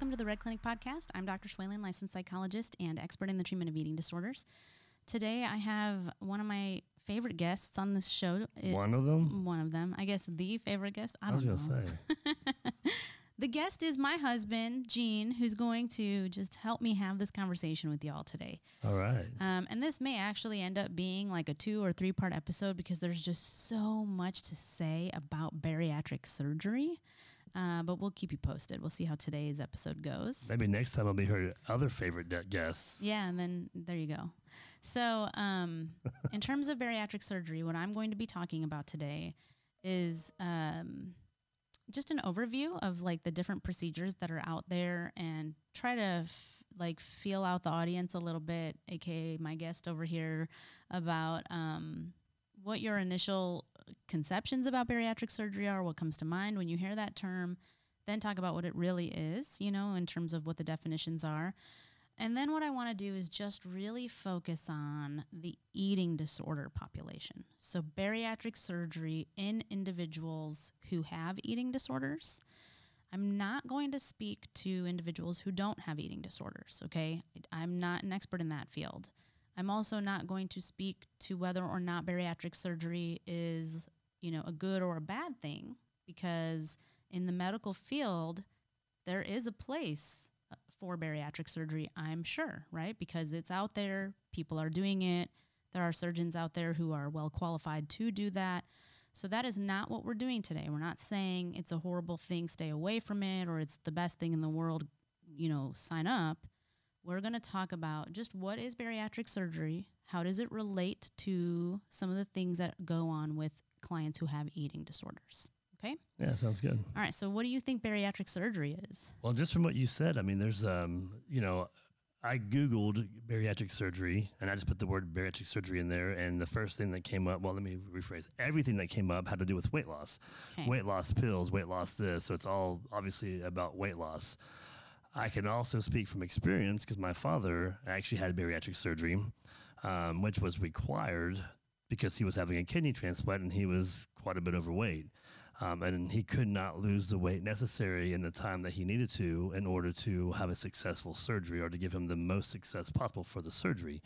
Welcome to the Red Clinic Podcast. I'm Dr. Schwalen, licensed psychologist and expert in the treatment of eating disorders. Today, I have one of my favorite guests on this show. It- One of them? One of them. I guess the favorite guest. I I don't was know. going to say. The guest is my husband, Gene, who's going to just help me have this conversation with y'all today. All right. Um, and this may actually end up being like a two or three part episode because there's just so much to say about bariatric surgery. Uh, but we'll keep you posted. We'll see how today's episode goes. Maybe next time I'll be her other favorite guests. Yeah, and then there you go. So, um, in terms of bariatric surgery, what I'm going to be talking about today is um, just an overview of like the different procedures that are out there, and try to f- like feel out the audience a little bit, aka my guest over here, about um, what your initial conceptions about bariatric surgery are, what comes to mind when you hear that term. Then talk about what it really is, you know, in terms of what the definitions are. And then what I want to do is just really focus on the eating disorder population. So, bariatric surgery in individuals who have eating disorders. I'm not going to speak to individuals who don't have eating disorders, okay? I'm not an expert in that field. I'm also not going to speak to whether or not bariatric surgery is, you know, a good or a bad thing because in the medical field, there is a place uh, for bariatric surgery, I'm sure, right? Because it's out there, people are doing it. There are surgeons out there who are well qualified to do that. So that is not what we're doing today. We're not saying it's a horrible thing, stay away from it, or it's the best thing in the world, you know, sign up. We're going to talk about just what is bariatric surgery, how does it relate to some of the things that go on with clients who have eating disorders. Okay? Yeah, sounds good. All right, so what do you think bariatric surgery is? Well, just from what you said, I mean, there's, um, you know, I Googled bariatric surgery and I just put the word bariatric surgery in there. And the first thing that came up, well, let me rephrase everything that came up had to do with weight loss, Okay. weight loss pills, weight loss this. So it's all obviously about weight loss. I can also speak from experience because my father actually had bariatric surgery, um, which was required because he was having a kidney transplant and he was quite a bit overweight. Um, and he could not lose the weight necessary in the time that he needed to in order to have a successful surgery or to give him the most success possible for the surgery.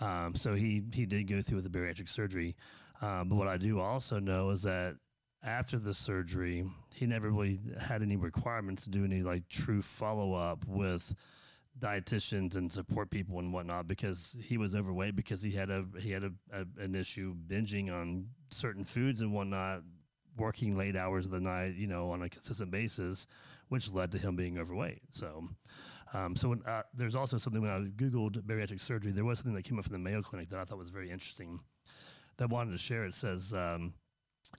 Um, so he, he did go through with the bariatric surgery. Um, but what I do also know is that after the surgery, he never really had any requirements to do any like true follow up with dietitians and support people and whatnot because he was overweight because he had a he had a, a an issue binging on certain foods and whatnot working late hours of the night you know on a consistent basis which led to him being overweight. So um, so when, uh, there's also something when I googled bariatric surgery there was something that came up from the Mayo Clinic that I thought was very interesting that I wanted to share. It says um,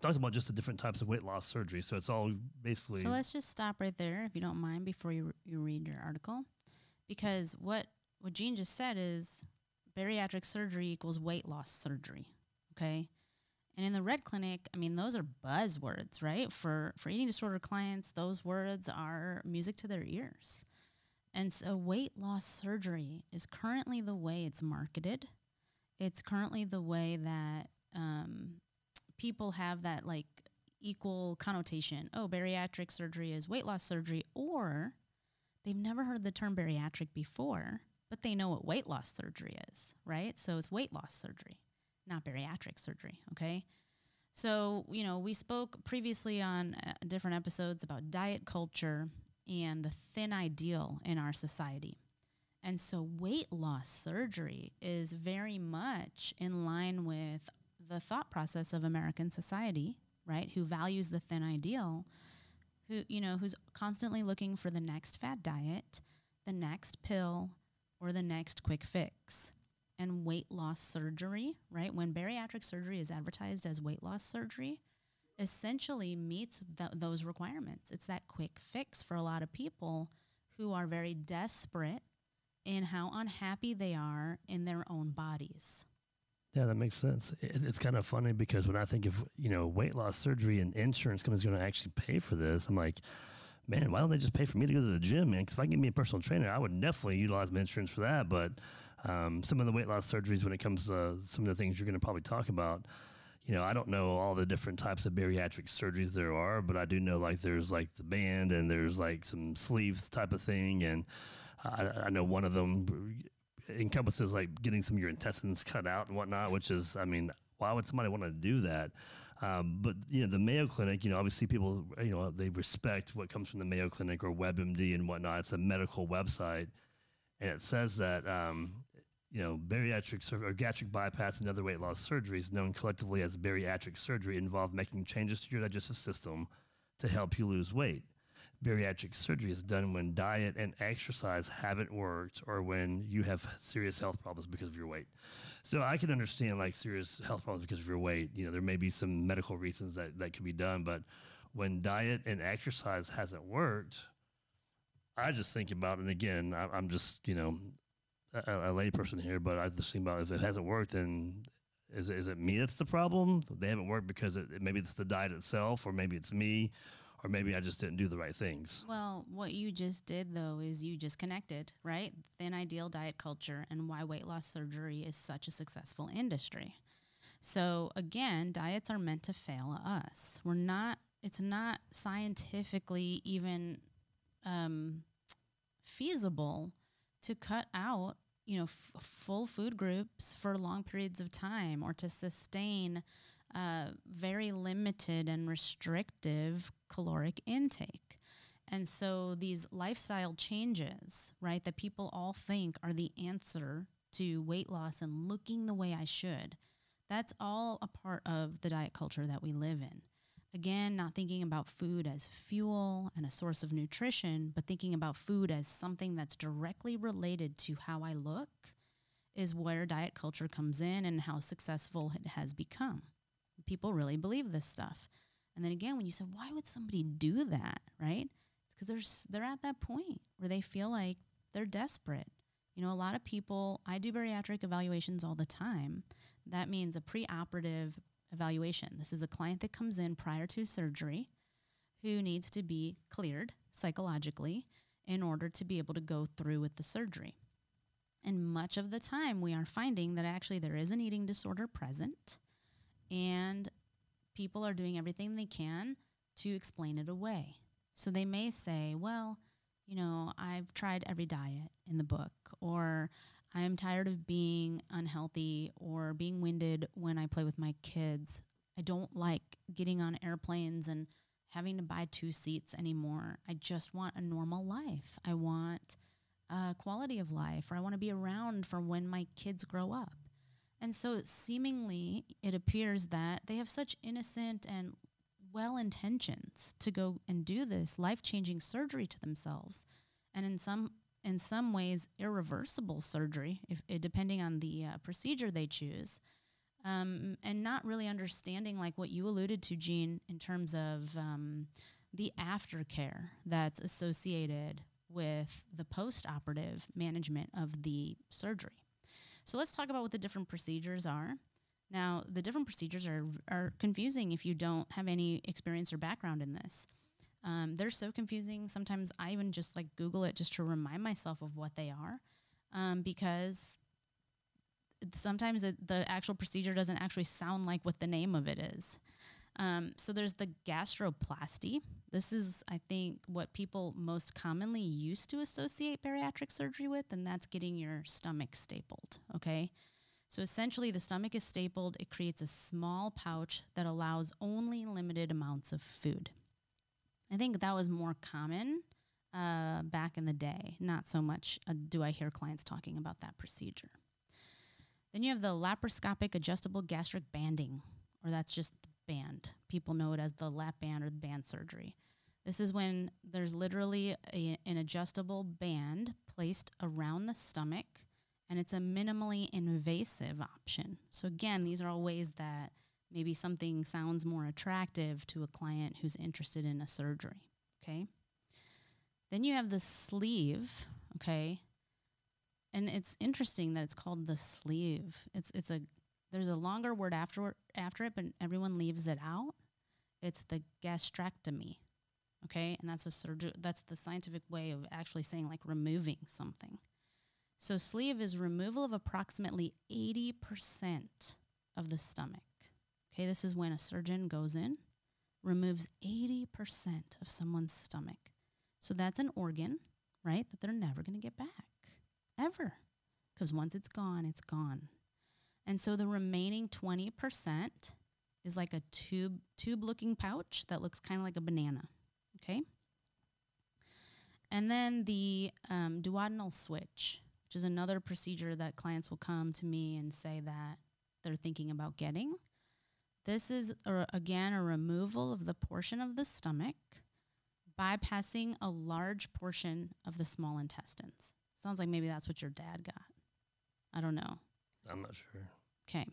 talks about just the different types of weight loss surgery so it's all basically So let's just stop right there, if you don't mind, before you, you read your article, because what what Gene just said is bariatric surgery equals weight loss surgery. Okay, and in the Red Clinic, I mean, those are buzzwords, right? For for eating disorder clients, those words are music to their ears. And so, weight loss surgery is currently the way it's marketed. It's currently the way that um, people have that like equal connotation. Oh, bariatric surgery is weight loss surgery, or they've never heard the term bariatric before, but they know what weight loss surgery is, right? So it's weight loss surgery, not bariatric surgery, okay? So, you know, we spoke previously on uh, different episodes about diet culture and the thin ideal in our society. And so, weight loss surgery is very much in line with the thought process of American society, right? Who values the thin ideal, who, you know, who's constantly looking for the next fad diet, the next pill, or the next quick fix. And weight loss surgery, right? When bariatric surgery is advertised as weight loss surgery, essentially meets th- those requirements. It's that quick fix for a lot of people who are very desperate in how unhappy they are in their own bodies. Yeah, that makes sense. It, it's kind of funny because when I think of you know weight loss surgery and insurance companies going to actually pay for this, I'm like, man, why don't they just pay for me to go to the gym, man? Because if I can me a personal trainer, I would definitely utilize my insurance for that. But um, some of the weight loss surgeries, when it comes to some of the things you're going to probably talk about, you know, I don't know all the different types of bariatric surgeries there are, but I do know like there's like the band and there's like some sleeve type of thing, and I, I know one of them encompasses like getting some of your intestines cut out and whatnot, which is, I mean, why would somebody want to do that? Um, but you know, the Mayo Clinic, you know, obviously people, you know, they respect what comes from the Mayo Clinic or WebMD and whatnot. It's a medical website, and it says that um, you know, bariatric or gastric bypass and other weight loss surgeries, known collectively as bariatric surgery, involve making changes to your digestive system to help you lose weight. Bariatric surgery is done when diet and exercise haven't worked or when you have serious health problems because of your weight. So I can understand like serious health problems because of your weight. You know, there may be some medical reasons that that could be done, but when diet and exercise hasn't worked, I just think about, and again, I, I'm just, you know, a, a layperson here, but I just think about if it hasn't worked, then is is it me that's the problem? They haven't worked because it, maybe it's the diet itself, or maybe it's me, or maybe I just didn't do the right things. Well, what you just did though is you just connected, right? Thin ideal diet culture and why weight loss surgery is such a successful industry. So again, diets are meant to fail us. We're not. It's not scientifically even um, feasible to cut out you know f- full food groups for long periods of time or to sustain uh, very limited and restrictive caloric intake and so these lifestyle changes right that people all think are the answer to weight loss and looking the way i should that's all a part of the diet culture that we live in Again, not thinking about food as fuel and a source of nutrition, but thinking about food as something that's directly related to how I look is where diet culture comes in and how successful it has become. People really believe this stuff. And then again, when you say, why would somebody do that, right? It's because they're, they're at that point where they feel like they're desperate. You know, a lot of people, I do bariatric evaluations all the time. That means a preoperative evaluation. This is a client that comes in prior to surgery who needs to be cleared psychologically in order to be able to go through with the surgery. And much of the time, we are finding that actually there is an eating disorder present, and people are doing everything they can to explain it away. So they may say, well, you know, I've tried every diet in the book, or I am tired of being unhealthy or being winded when I play with my kids. I don't like getting on airplanes and having to buy two seats anymore. I just want a normal life. I want a quality of life, or I want to be around for when my kids grow up. And so, seemingly, it appears that they have such innocent and well intentions to go and do this life changing surgery to themselves. And in some in some ways irreversible surgery, if, eh, depending on the uh, procedure they choose, um, and not really understanding like what you alluded to, Gene, in terms of um, the aftercare that's associated with the post-operative management of the surgery. So let's talk about what the different procedures are. Now, the different procedures are, are confusing if you don't have any experience or background in this. Um, they're so confusing. Sometimes I even just like Google it just to remind myself of what they are, um, because sometimes it, the actual procedure doesn't actually sound like what the name of it is. Um, so there's the gastroplasty. This is, I think, what people most commonly used to associate bariatric surgery with, and that's getting your stomach stapled. Okay. So essentially, the stomach is stapled. It creates a small pouch that allows only limited amounts of food. I think that was more common uh, back in the day. Not so much uh, do I hear clients talking about that procedure. Then you have the laparoscopic adjustable gastric banding, or that's just band. People know it as the lap band or the band surgery. This is when there's literally a, an adjustable band placed around the stomach, and it's a minimally invasive option. So, again, these are all ways that Maybe something sounds more attractive to a client who's interested in a surgery. Okay. Then you have the sleeve. Okay. And it's interesting that it's called the sleeve. It's it's a there's a longer word after after it, but everyone leaves it out. It's the gastrectomy. Okay, and that's a surgery. That's the scientific way of actually saying like removing something. So sleeve is removal of approximately 80% of the stomach. Okay, this is when a surgeon goes in, removes 80% of someone's stomach. So that's an organ, right, that they're never going to get back, ever. Because once it's gone, it's gone. And so the remaining 20% is like a tube tube looking pouch that looks kind of like a banana. Okay. And then the um, duodenal switch, which is another procedure that clients will come to me and say that they're thinking about getting. This is, a, again, a removal of the portion of the stomach, bypassing a large portion of the small intestines. Sounds like maybe that's what your dad got. I don't know. I'm not sure. Okay.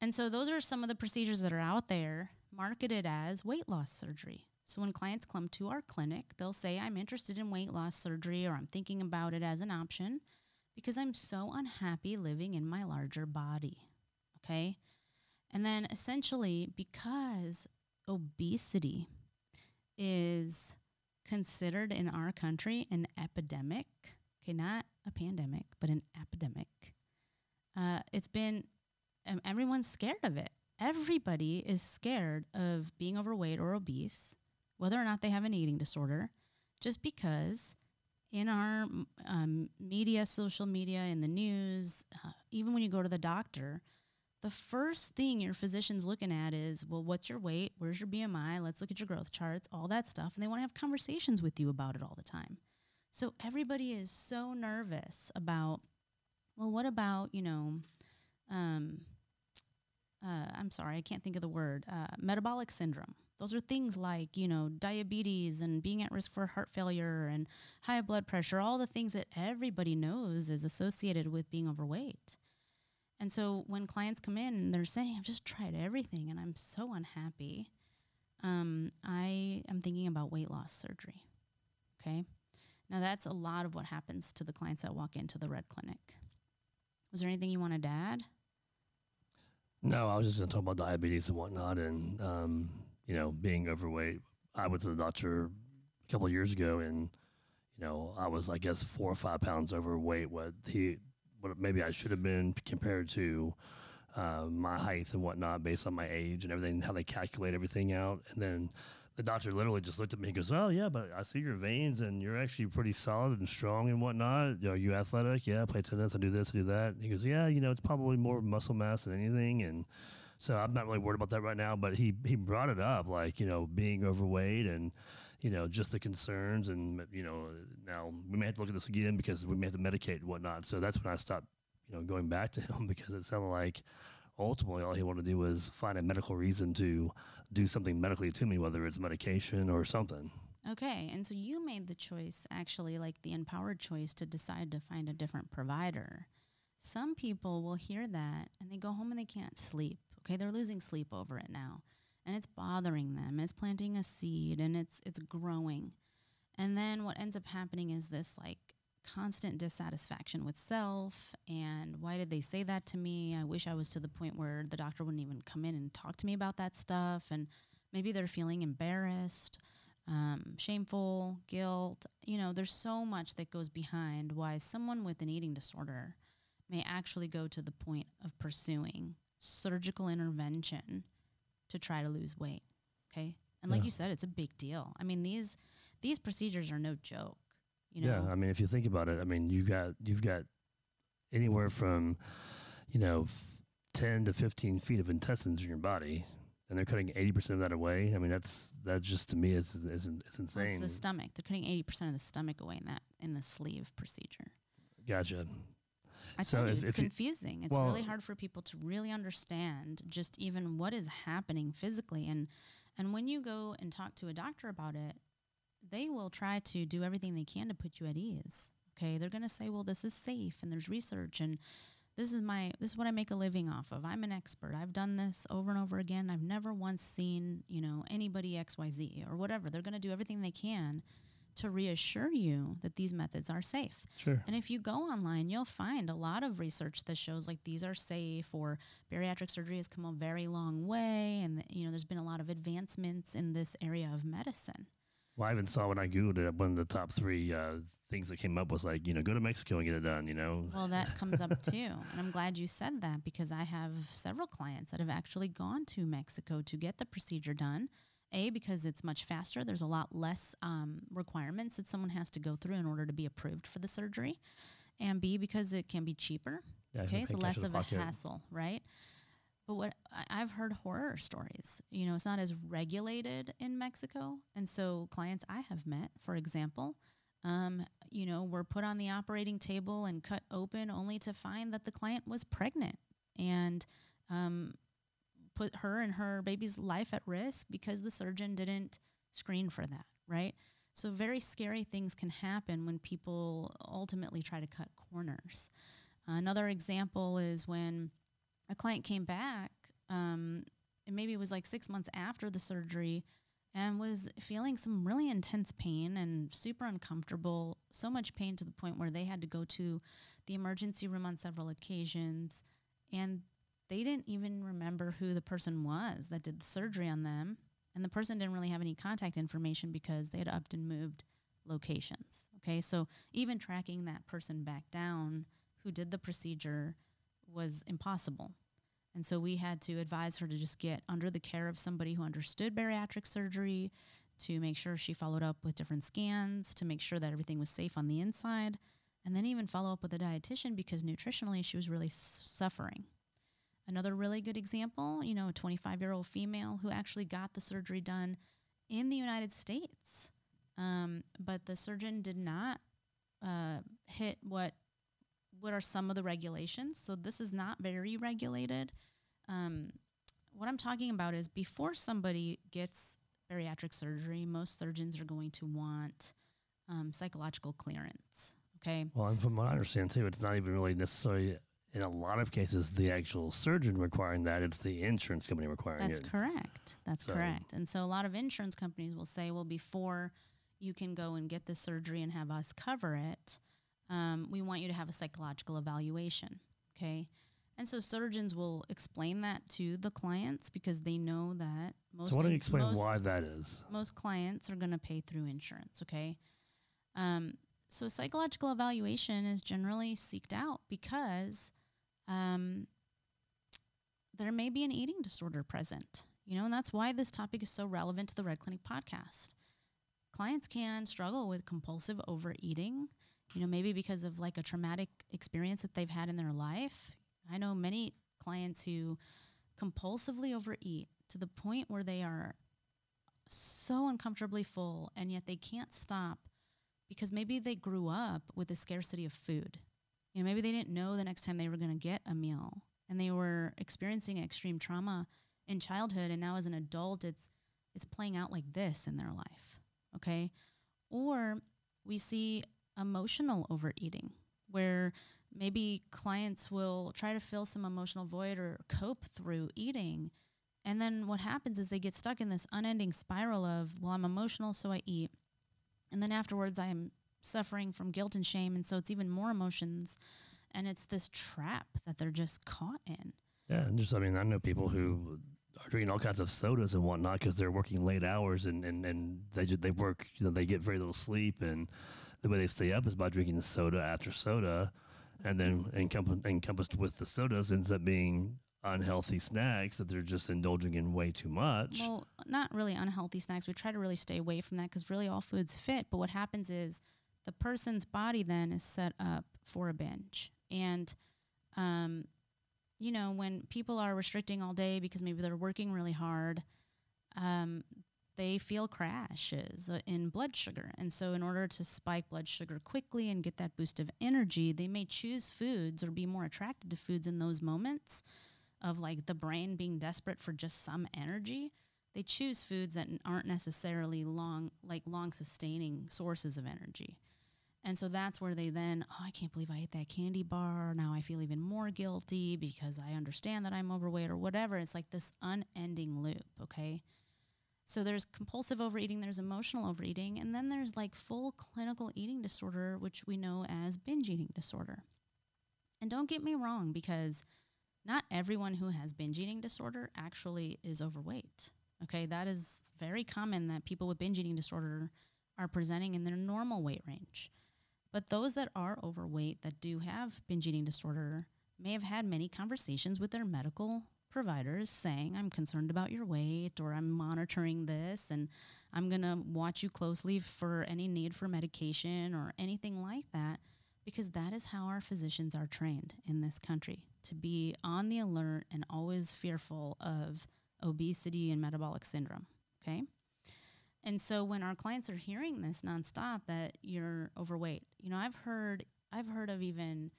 And so those are some of the procedures that are out there marketed as weight loss surgery. So when clients come to our clinic, they'll say, I'm interested in weight loss surgery or I'm thinking about it as an option because I'm so unhappy living in my larger body. Okay. And then essentially, because obesity is considered in our country an epidemic, okay, not a pandemic, but an epidemic, uh, it's been, everyone's scared of it. Everybody is scared of being overweight or obese, whether or not they have an eating disorder, just because in our um, media, social media, in the news, uh, even when you go to the doctor, the first thing your physician's looking at is, well, what's your weight? Where's your BMI? Let's look at your growth charts, all that stuff. And they want to have conversations with you about it all the time. So everybody is so nervous about, well, what about, you know, um, uh, I'm sorry, I can't think of the word, uh, metabolic syndrome. Those are things like, you know, diabetes and being at risk for heart failure and high blood pressure, all the things that everybody knows is associated with being overweight. And so when clients come in and they're saying, I've just tried everything and I'm so unhappy, um, I am thinking about weight loss surgery. Okay. Now, that's a lot of what happens to the clients that walk into the Red Clinic. Was there anything you wanted to add? No, I was just going to talk about diabetes and whatnot and, um, you know, being overweight. I went to the doctor a couple of years ago and, you know, I was, I guess, four or five pounds overweight. What he what maybe I should have been compared to uh, my height and whatnot based on my age and everything, how they calculate everything out. And then the doctor literally just looked at me and goes, "Oh yeah, but I see your veins and you're actually pretty solid and strong and whatnot. Know, you athletic? Yeah, I play tennis. I do this, I do that." he goes, "Yeah, you know, it's probably more muscle mass than anything." And so I'm not really worried about that right now. But he he brought it up, like you know, being overweight and you know, just the concerns. And, you know, now we may have to look at this again because we may have to medicate and whatnot. So that's when I stopped, you know, going back to him because it sounded like ultimately all he wanted to do was find a medical reason to do something medically to me, whether it's medication or something. Okay. And so you made the choice, actually, like the empowered choice to decide to find a different provider. Some people will hear that and they go home and they can't sleep. Okay. They're losing sleep over it now and it's bothering them. It's planting a seed and it's it's growing. And then what ends up happening is this like constant dissatisfaction with self and why did they say that to me? I wish I was to the point where the doctor wouldn't even come in and talk to me about that stuff and maybe they're feeling embarrassed, um, shameful, guilt. You know, there's so much that goes behind why someone with an eating disorder may actually go to the point of pursuing surgical intervention to try to lose weight. Okay. And like yeah. you said, it's a big deal. I mean, these these procedures are no joke. You know? Yeah, I mean, if you think about it, I mean, you got you've got anywhere from, you know, f- ten to fifteen feet of intestines in your body, and they're cutting eighty percent of that away. I mean, that's that just to me is is, is insane. Well, it's the stomach. They're cutting eighty percent of the stomach away in that in the sleeve procedure. Gotcha. I so tell you, if, it's if confusing. You, it's well, really hard for people to really understand just even what is happening physically. And and when you go and talk to a doctor about it, they will try to do everything they can to put you at ease. Okay, they're going to say, "Well, this is safe, and there's research, and this is my this is what I make a living off of. I'm an expert. I've done this over and over again. I've never once seen you know anybody X Y Z or whatever. They're going to do everything they can." to reassure you that these methods are safe. Sure. And if you go online, you'll find a lot of research that shows like these are safe or bariatric surgery has come a very long way and you know there's been a lot of advancements in this area of medicine. Well, I even saw when I Googled it, one of the top three uh, things that came up was like, you know, go to Mexico and get it done, you know? Well, that comes up too. And I'm glad you said that because I have several clients that have actually gone to Mexico to get the procedure done. A, because it's much faster. There's a lot less um, requirements that someone has to go through in order to be approved for the surgery. And B, because it can be cheaper. Yeah, okay, it's less of a hassle, right? But what I've heard horror stories. You know, it's not as regulated in Mexico, and so clients I have met, for example, um, you know, were put on the operating table and cut open only to find that the client was pregnant and um, put her and her baby's life at risk because the surgeon didn't screen for that, right? So very scary things can happen when people ultimately try to cut corners. Another example is when a client came back, um, and maybe it was like six months after the surgery, and was feeling some really intense pain and super uncomfortable, so much pain to the point where they had to go to the emergency room on several occasions. And they didn't even remember who the person was that did the surgery on them. And the person didn't really have any contact information because they had upped and moved locations. Okay, so even tracking that person back down who did the procedure was impossible. And so we had to advise her to just get under the care of somebody who understood bariatric surgery, to make sure she followed up with different scans, to make sure that everything was safe on the inside, and then even follow up with a dietitian because nutritionally she was really suffering. Another really good example, you know, a 25 year old female who actually got the surgery done in the United States. Um, but the surgeon did not uh, hit what what are some of the regulations. So this is not very regulated. Um, what I'm talking about is before somebody gets bariatric surgery, most surgeons are going to want um, psychological clearance. Okay. Well, and from what I understand too, it's not even really necessarily in a lot of cases the actual surgeon requiring that; it's the insurance company requiring That's it. That's correct. That's So- correct. And so a lot of insurance companies will say, well, before you can go and get the surgery and have us cover it, um, we want you to have a psychological evaluation. Okay. And so surgeons will explain that to the clients because they know that most. So, why don't you explain most- why that is? most clients are going to pay through insurance. Okay. Um, so psychological evaluation is generally seeked out because um, there may be an eating disorder present. You know, and that's why this topic is so relevant to the Red Clinic podcast. Clients can struggle with compulsive overeating, you know, maybe because of like a traumatic experience that they've had in their life. I know many clients who compulsively overeat to the point where they are so uncomfortably full and yet they can't stop because maybe they grew up with a scarcity of food. You know, maybe they didn't know the next time they were going to get a meal and they were experiencing extreme trauma in childhood and now as an adult it's it's playing out like this in their life. Okay? Or we see emotional overeating where maybe clients will try to fill some emotional void or cope through eating and then what happens is they get stuck in this unending spiral of, well, I'm emotional, so I eat. And then afterwards, I'm suffering from guilt and shame. And so it's even more emotions. And it's this trap that they're just caught in. Yeah, and just I mean, I know people who are drinking all kinds of sodas and whatnot because they're working late hours and and and they they work, you know, they get very little sleep, and the way they stay up is by drinking soda after soda, and then encomp- encompassed with the sodas ends up being unhealthy snacks that they're just indulging in way too much. Well, not really unhealthy snacks. We try to really stay away from that because really all foods fit. But what happens is the person's body then is set up for a binge. And, um, you know, when people are restricting all day because maybe they're working really hard, um, they feel crashes uh, in blood sugar. And so, in order to spike blood sugar quickly and get that boost of energy, they may choose foods or be more attracted to foods in those moments of like the brain being desperate for just some energy. They choose foods that aren't necessarily long, like long sustaining sources of energy. And so that's where they then, oh, I can't believe I ate that candy bar. Now I feel even more guilty because I understand that I'm overweight or whatever. It's like this unending loop, okay? So there's compulsive overeating, there's emotional overeating, and then there's like full clinical eating disorder, which we know as binge eating disorder. And don't get me wrong, because not everyone who has binge eating disorder actually is overweight. Okay, that is very common that people with binge eating disorder are presenting in their normal weight range. But those that are overweight that do have binge eating disorder may have had many conversations with their medical providers saying, I'm concerned about your weight or I'm monitoring this and I'm going to watch you closely for any need for medication or anything like that because that is how our physicians are trained in this country to be on the alert and always fearful of obesity and metabolic syndrome. Okay. And so when our clients are hearing this nonstop that you're overweight, you know, I've heard I've heard of even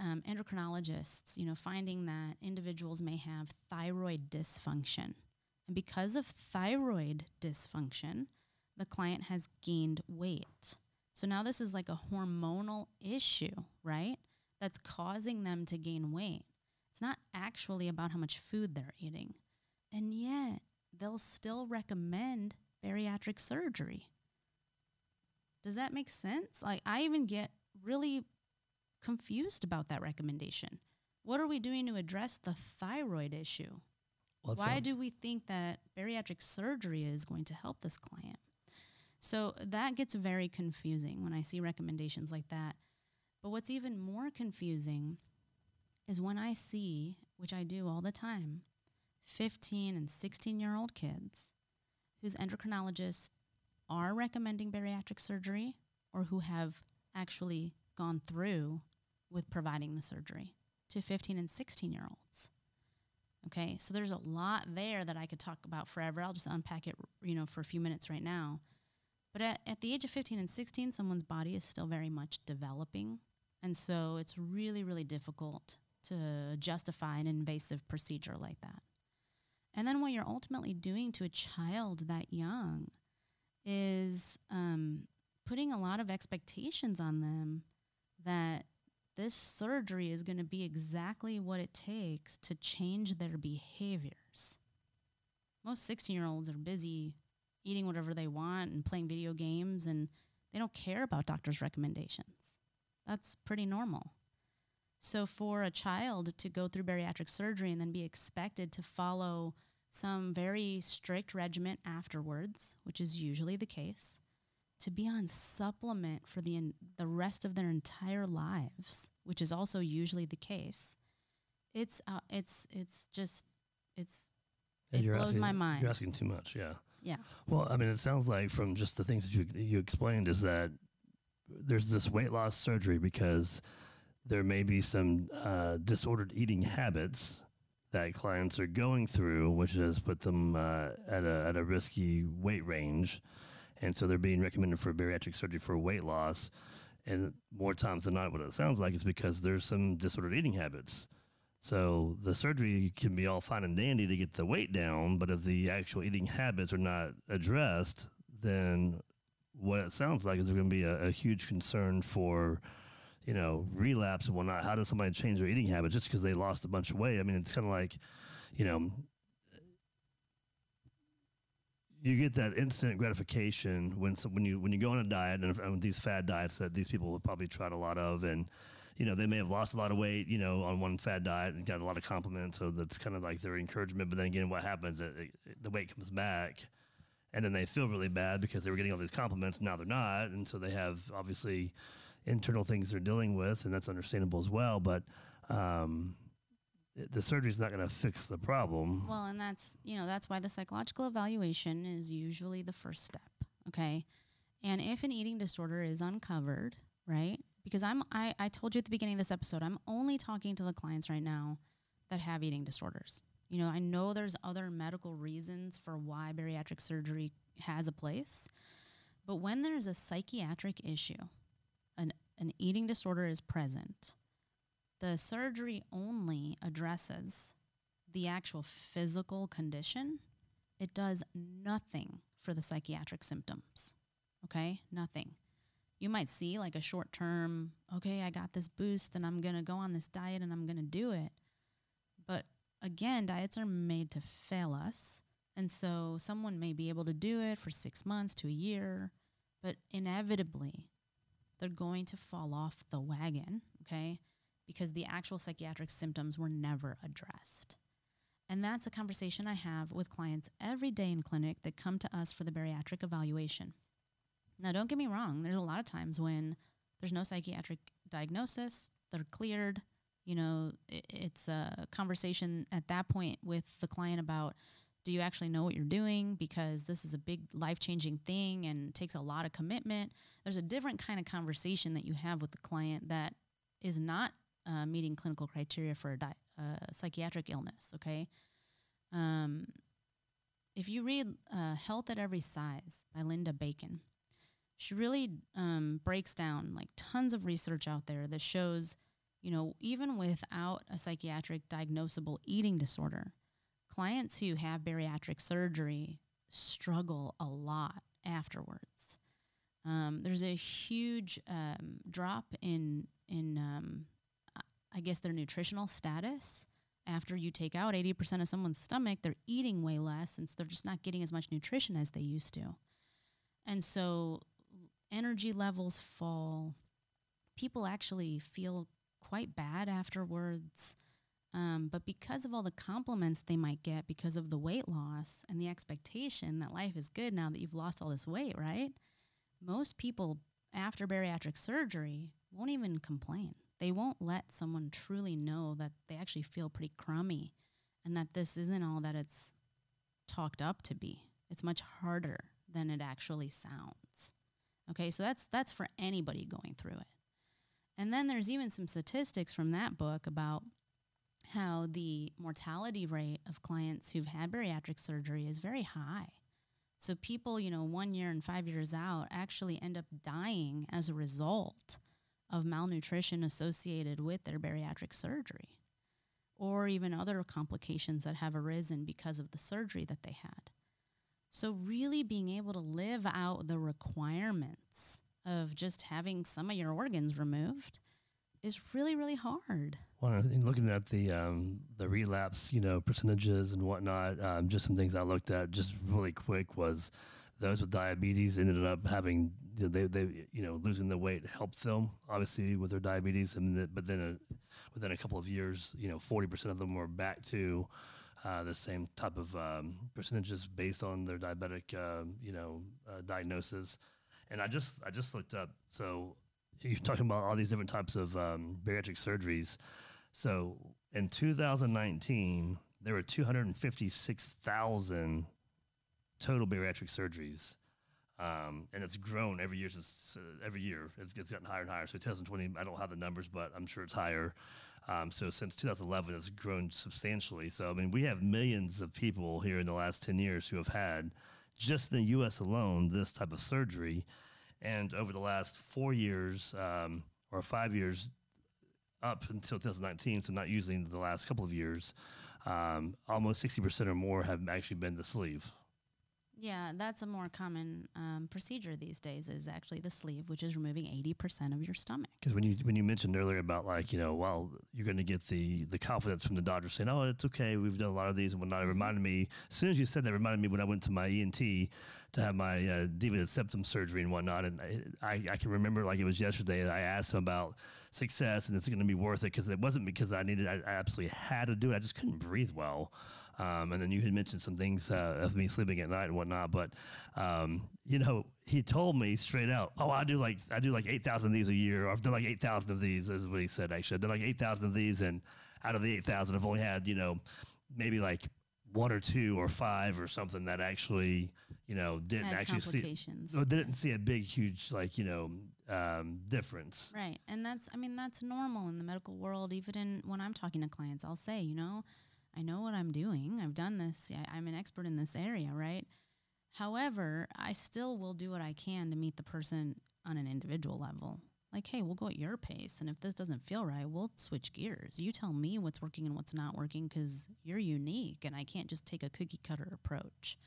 um, endocrinologists, you know, finding that individuals may have thyroid dysfunction, and because of thyroid dysfunction, the client has gained weight. So now this is like a hormonal issue, right? That's causing them to gain weight. It's not actually about how much food they're eating. And yet, they'll still recommend bariatric surgery. Does that make sense? Like, I even get really confused about that recommendation. What are we doing to address the thyroid issue? Well, Why do we think that bariatric surgery is going to help this client? So that gets very confusing when I see recommendations like that. But what's even more confusing is when I see, which I do all the time, 15 and 16 year old kids whose endocrinologists are recommending bariatric surgery or who have actually gone through with providing the surgery to 15 and 16 year olds. Okay, so there's a lot there that I could talk about forever. I'll just unpack it, you know, for a few minutes right now. But at, at the age of 15 and 16, someone's body is still very much developing. And so it's really, really difficult to justify an invasive procedure like that. And then what you're ultimately doing to a child that young is um, putting a lot of expectations on them that this surgery is going to be exactly what it takes to change their behaviors. Most 16 year olds are busy eating whatever they want and playing video games, and they don't care about doctors' recommendations. That's pretty normal. So, for a child to go through bariatric surgery and then be expected to follow some very strict regimen afterwards, which is usually the case, to be on supplement for the the rest of their entire lives, which is also usually the case, it's uh, it's it's just it's it blows asking, my mind. You're asking too much, yeah. yeah Well, I mean, it sounds like from just the things that you you explained is that there's this weight loss surgery because there may be some uh, disordered eating habits that clients are going through, which has put them uh, at a at a risky weight range, and so they're being recommended for bariatric surgery for weight loss. And more times than not, what it sounds like is because there's some disordered eating habits. So the surgery can be all fine and dandy to get the weight down, but if the actual eating habits are not addressed, then what it sounds like is there's going to be a, a huge concern for, you know, relapse and whatnot. How does somebody change their eating habits just because they lost a bunch of weight? I mean, it's kind of like, you know, you get that instant gratification when some, when you when you go on a diet and, and these fad diets that these people have probably tried a lot of and you know they may have lost a lot of weight you know on one fad diet and got a lot of compliments. So that's kind of like their encouragement. But then again what happens? It, it, the weight comes back and then they feel really bad because they were getting all these compliments. Now they're not. And so they have obviously internal things they're dealing with and that's understandable as well. But um, the surgery is not going to fix the problem Well, and that's you know that's why the psychological evaluation is usually the first step. Okay, and if an eating disorder is uncovered, right? Because I'm I, I told you at the beginning of this episode, I'm only talking to the clients right now that have eating disorders. You know, I know there's other medical reasons for why bariatric surgery has a place, but when there's a psychiatric issue, an an eating disorder is present, the surgery only addresses the actual physical condition, it does nothing for the psychiatric symptoms. Okay? Nothing. You might see like a short term, okay, I got this boost and I'm going to go on this diet and I'm going to do it. But again, diets are made to fail us. And so someone may be able to do it for six months to a year, but inevitably they're going to fall off the wagon, okay? Because the actual psychiatric symptoms were never addressed. And that's a conversation I have with clients every day in clinic that come to us for the bariatric evaluation. Now, don't get me wrong, there's a lot of times when there's no psychiatric diagnosis, they're cleared. You know, it's a conversation at that point with the client about do you actually know what you're doing because this is a big life-changing thing and takes a lot of commitment there's a different kind of conversation that you have with the client that is not uh, meeting clinical criteria for a uh, psychiatric illness okay um, if you read uh, health at every size by linda bacon she really um, breaks down like tons of research out there that shows you know even without a psychiatric diagnosable eating disorder clients who have bariatric surgery struggle a lot afterwards. Um, there's a huge um, drop in in um, I guess their nutritional status after you take out 80% of someone's stomach. They're eating way less, and so they're just not getting as much nutrition as they used to. And so energy levels fall. People actually feel quite bad afterwards. Um, but because of all the compliments they might get because of the weight loss and the expectation that life is good now that you've lost all this weight, right? Most people after bariatric surgery won't even complain. They won't let someone truly know that they actually feel pretty crummy and that this isn't all that it's talked up to be. It's much harder than it actually sounds. Okay, so that's that's for anybody going through it. And then there's even some statistics from that book about how the mortality rate of clients who've had bariatric surgery is very high. So people, you know, one year and five years out actually end up dying as a result of malnutrition associated with their bariatric surgery or even other complications that have arisen because of the surgery that they had. So, really being able to live out the requirements of just having some of your organs removed is really, really hard. Well, in looking at the um, the relapse, you know, percentages and whatnot, um, just some things I looked at just really quick was those with diabetes ended up having you know, they they you know losing the weight helped them obviously with their diabetes, and the, but then a, within a couple of years, you know, forty percent of them were back to uh, the same type of um, percentages based on their diabetic uh, you know uh, diagnosis. And I just I just looked up so you're talking about all these different types of um, bariatric surgeries. So in 2019, there were 256,000 total bariatric surgeries. Um, and it's grown every year since uh, every year. It's, it's gotten higher and higher. So 2020, I don't have the numbers, but I'm sure it's higher. Um, so since 2011, it's grown substantially. So I mean, we have millions of people here in the last 10 years who have had just in the U.S. alone this type of surgery. And over the last four years um, or five years, up until 2019, so not using the last couple of years, um, almost 60% or more have actually been the sleeve. Yeah, that's a more common um, procedure these days. Is actually the sleeve, which is removing eighty percent of your stomach. Because when you when you mentioned earlier about like you know, well, you're going to get the the confidence from the doctor saying, "Oh, it's okay, we've done a lot of these and whatnot." It reminded me as soon as you said that, reminded me when I went to my ENT to have my uh, deviated septum surgery and whatnot, and I, I can remember like it was yesterday. I asked him about success and it's going to be worth it because it wasn't because I needed, I, I absolutely had to do it. I just couldn't breathe well. Um, and then you had mentioned some things uh, of me sleeping at night and whatnot. But um, you know, he told me straight out, "Oh, I do like I do like eight thousand of these a year. I've done like eight thousand of these." Is what he said. Actually, I've done like eight thousand of these, and out of the eight thousand, I've only had you know maybe like one or two or five or something that actually you know didn't Had actually see didn't see a big huge like you know um, difference. Right, and that's I mean that's normal in the medical world. Even in when I'm talking to clients, I'll say, you know I know what I'm doing. I've done this. I'm an expert in this area, right? However, I still will do what I can to meet the person on an individual level. Like, hey, we'll go at your pace. And if this doesn't feel right, we'll switch gears. You tell me what's working and what's not working because you're unique and I can't just take a cookie cutter approach.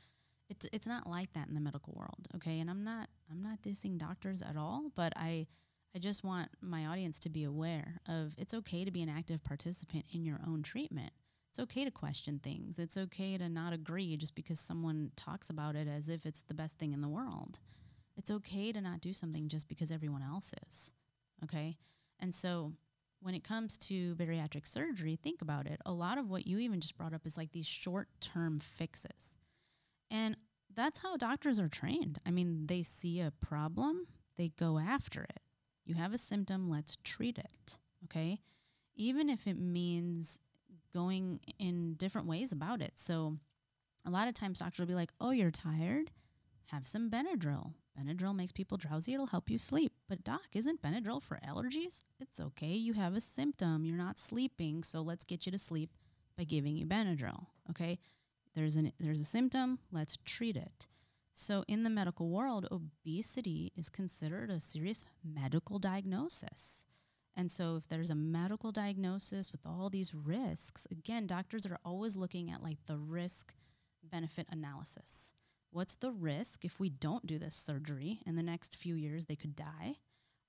It's, it's not like that in the medical world, okay? And I'm not I'm not dissing doctors at all, but I I just want my audience to be aware of it's okay to be an active participant in your own treatment it's okay to question things. It's okay to not agree just because someone talks about it as if it's the best thing in the world. It's okay to not do something just because everyone else is. Okay? And so when it comes to bariatric surgery, think about it. A lot of what you even just brought up is like these short term fixes. And that's how doctors are trained. I mean, they see a problem, they go after it. You have a symptom, let's treat it. Okay. Even if it means going in different ways about it. So, a lot of times doctors will be like, oh, you're tired? Have some Benadryl. Benadryl makes people drowsy. It'll help you sleep. But, doc, isn't Benadryl for allergies? It's okay. You have a symptom. You're not sleeping. So, let's get you to sleep by giving you Benadryl. Okay. There's, an, there's a symptom. Let's treat it. So, in the medical world, obesity is considered a serious medical diagnosis. And so, if there's a medical diagnosis with all these risks, again, doctors are always looking at like the risk benefit analysis. What's the risk if we don't do this surgery in the next few years, they could die?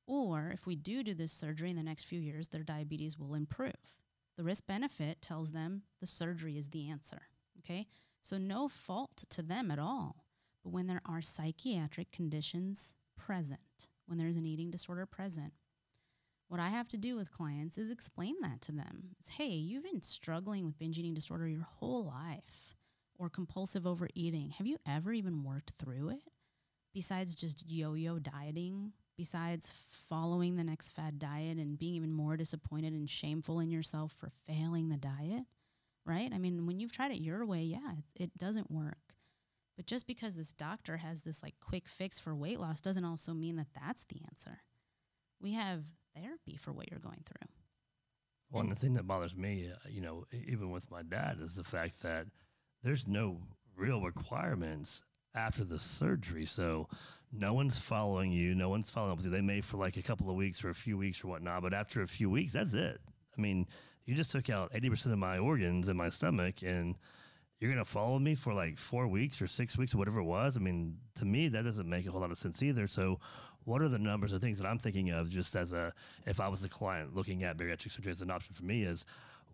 Or if we do do this surgery in the next few years, their diabetes will improve. The risk benefit tells them the surgery is the answer. Okay? So, no fault to them at all. But when there are psychiatric conditions present, when there's an eating disorder present, what I have to do with clients is explain that to them. It's, hey, you've been struggling with binge eating disorder your whole life or compulsive overeating. Have you ever even worked through it? Besides just yo yo dieting, besides following the next fad diet and being even more disappointed and shameful in yourself for failing the diet, right? I mean, when you've tried it your way, yeah, it, it doesn't work. But just because this doctor has this like quick fix for weight loss doesn't also mean that that's the answer. We have therapy for what you're going through. Well, and the thing that bothers me, uh, you know, even with my dad, is the fact that there's no real requirements after the surgery. So no one's following you. No one's following up with you. They may for like a couple of weeks or a few weeks or whatnot, but after a few weeks, that's it. I mean, you just took out 80% of my organs in my stomach and you're going to follow me for like four weeks or six weeks or whatever it was. I mean, to me, that doesn't make a whole lot of sense either. So what are the numbers or things that I'm thinking of just as a, if I was the client looking at bariatric surgery as an option for me is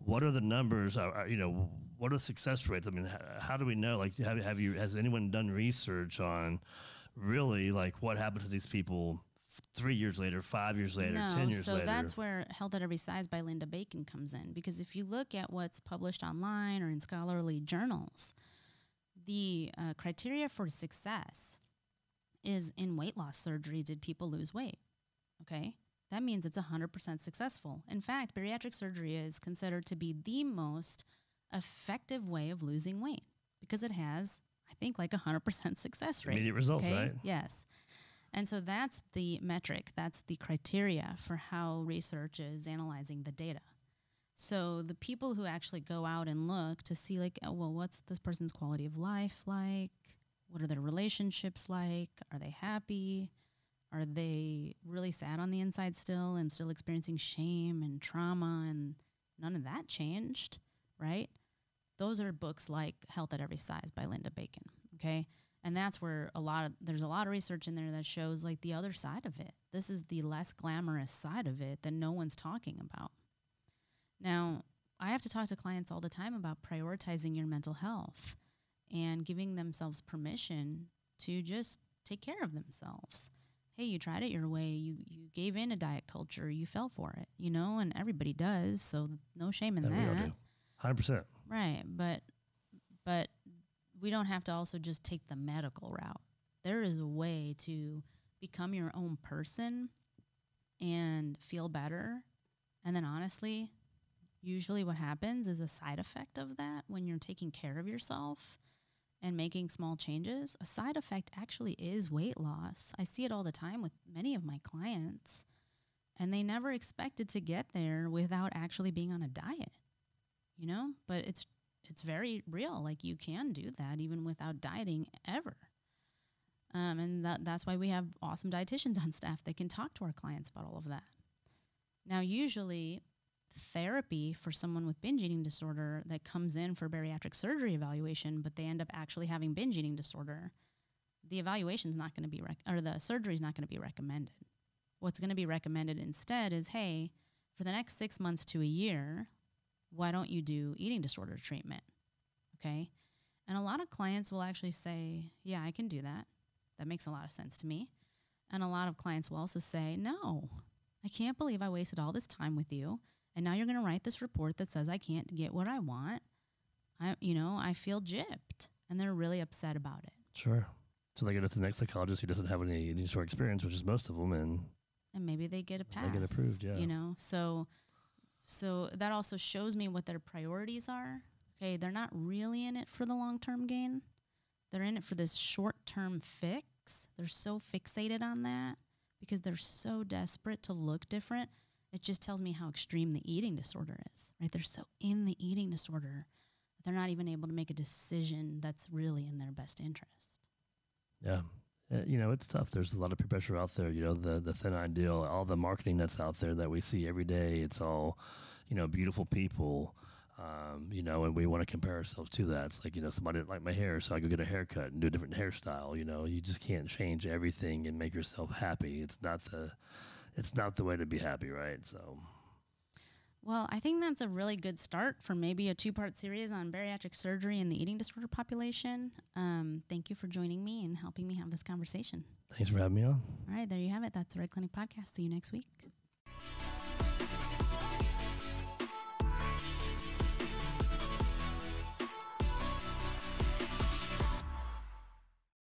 what are the numbers? Are, are, you know, what are the success rates? I mean, how, how do we know? Like, have, have you, has anyone done research on really like what happened to these people three years later, five years later, no, 10 years so later? So that's where Health at Every Size by Linda Bacon comes in. Because if you look at what's published online or in scholarly journals, the uh, criteria for success is in weight loss surgery, did people lose weight? Okay. That means it's 100% successful. In fact, bariatric surgery is considered to be the most effective way of losing weight because it has, I think, like a 100% success rate. Immediate results, okay? right? Yes. And so that's the metric, that's the criteria for how research is analyzing the data. So the people who actually go out and look to see, like, oh, well, what's this person's quality of life like? What are their relationships like? Are they happy? Are they really sad on the inside still and still experiencing shame and trauma and none of that changed, right? Those are books like Health at Every Size by Linda Bacon, okay? And that's where a lot of there's a lot of research in there that shows like the other side of it. This is the less glamorous side of it that no one's talking about. Now, I have to talk to clients all the time about prioritizing your mental health and giving themselves permission to just take care of themselves. Hey, you tried it your way. You you gave in a diet culture. You fell for it, you know, and everybody does. So no shame in Yeah, that. Hundred percent. Right, but but we don't have to also just take the medical route. There is a way to become your own person and feel better. And then honestly, usually what happens is a side effect of that when you're taking care of yourself and making small changes, a side effect actually is weight loss. I see it all the time with many of my clients, and they never expected to get there without actually being on a diet. You know, but it's it's very real. Like you can do that even without dieting ever. Um, and that, that's why we have awesome dietitians on staff that can talk to our clients about all of that. Now, usually, therapy for someone with binge eating disorder that comes in for bariatric surgery evaluation, but they end up actually having binge eating disorder, the evaluation is not going to be, rec- or the surgery is not going to be recommended. What's going to be recommended instead is hey, for the next six months to a year, why don't you do eating disorder treatment? Okay. And a lot of clients will actually say, yeah, I can do that. That makes a lot of sense to me. And a lot of clients will also say, no, I can't believe I wasted all this time with you. And now you're going to write this report that says I can't get what I want. I, you know, I feel gypped. And they're really upset about it. Sure. So they go to the next psychologist who doesn't have any any sort of experience, which is most of them, and and maybe they get a pass. They get approved, yeah. You know, so so that also shows me what their priorities are. Okay, they're not really in it for the long term gain. They're in it for this short term fix. They're so fixated on that because they're so desperate to look different. It just tells me how extreme the eating disorder is. Right? They're so in the eating disorder that they're not even able to make a decision that's really in their best interest. yeah, Uh, you know it's tough. There's a lot of peer pressure out there. You know the the thin ideal, all the marketing that's out there that we see every day. It's all, you know, beautiful people. Um, you know, and we want to compare ourselves to that. It's like, you know, somebody didn't like my hair, so I go get a haircut and do a different hairstyle. You know, you just can't change everything and make yourself happy. It's not the, it's not the way to be happy, right? So, Well, I think that's a really good start for maybe a two part series on bariatric surgery and the eating disorder population. Um, thank you for joining me and helping me have this conversation. thanks for having me on. All right, there you have it. That's the Red Clinic Podcast. See you next week.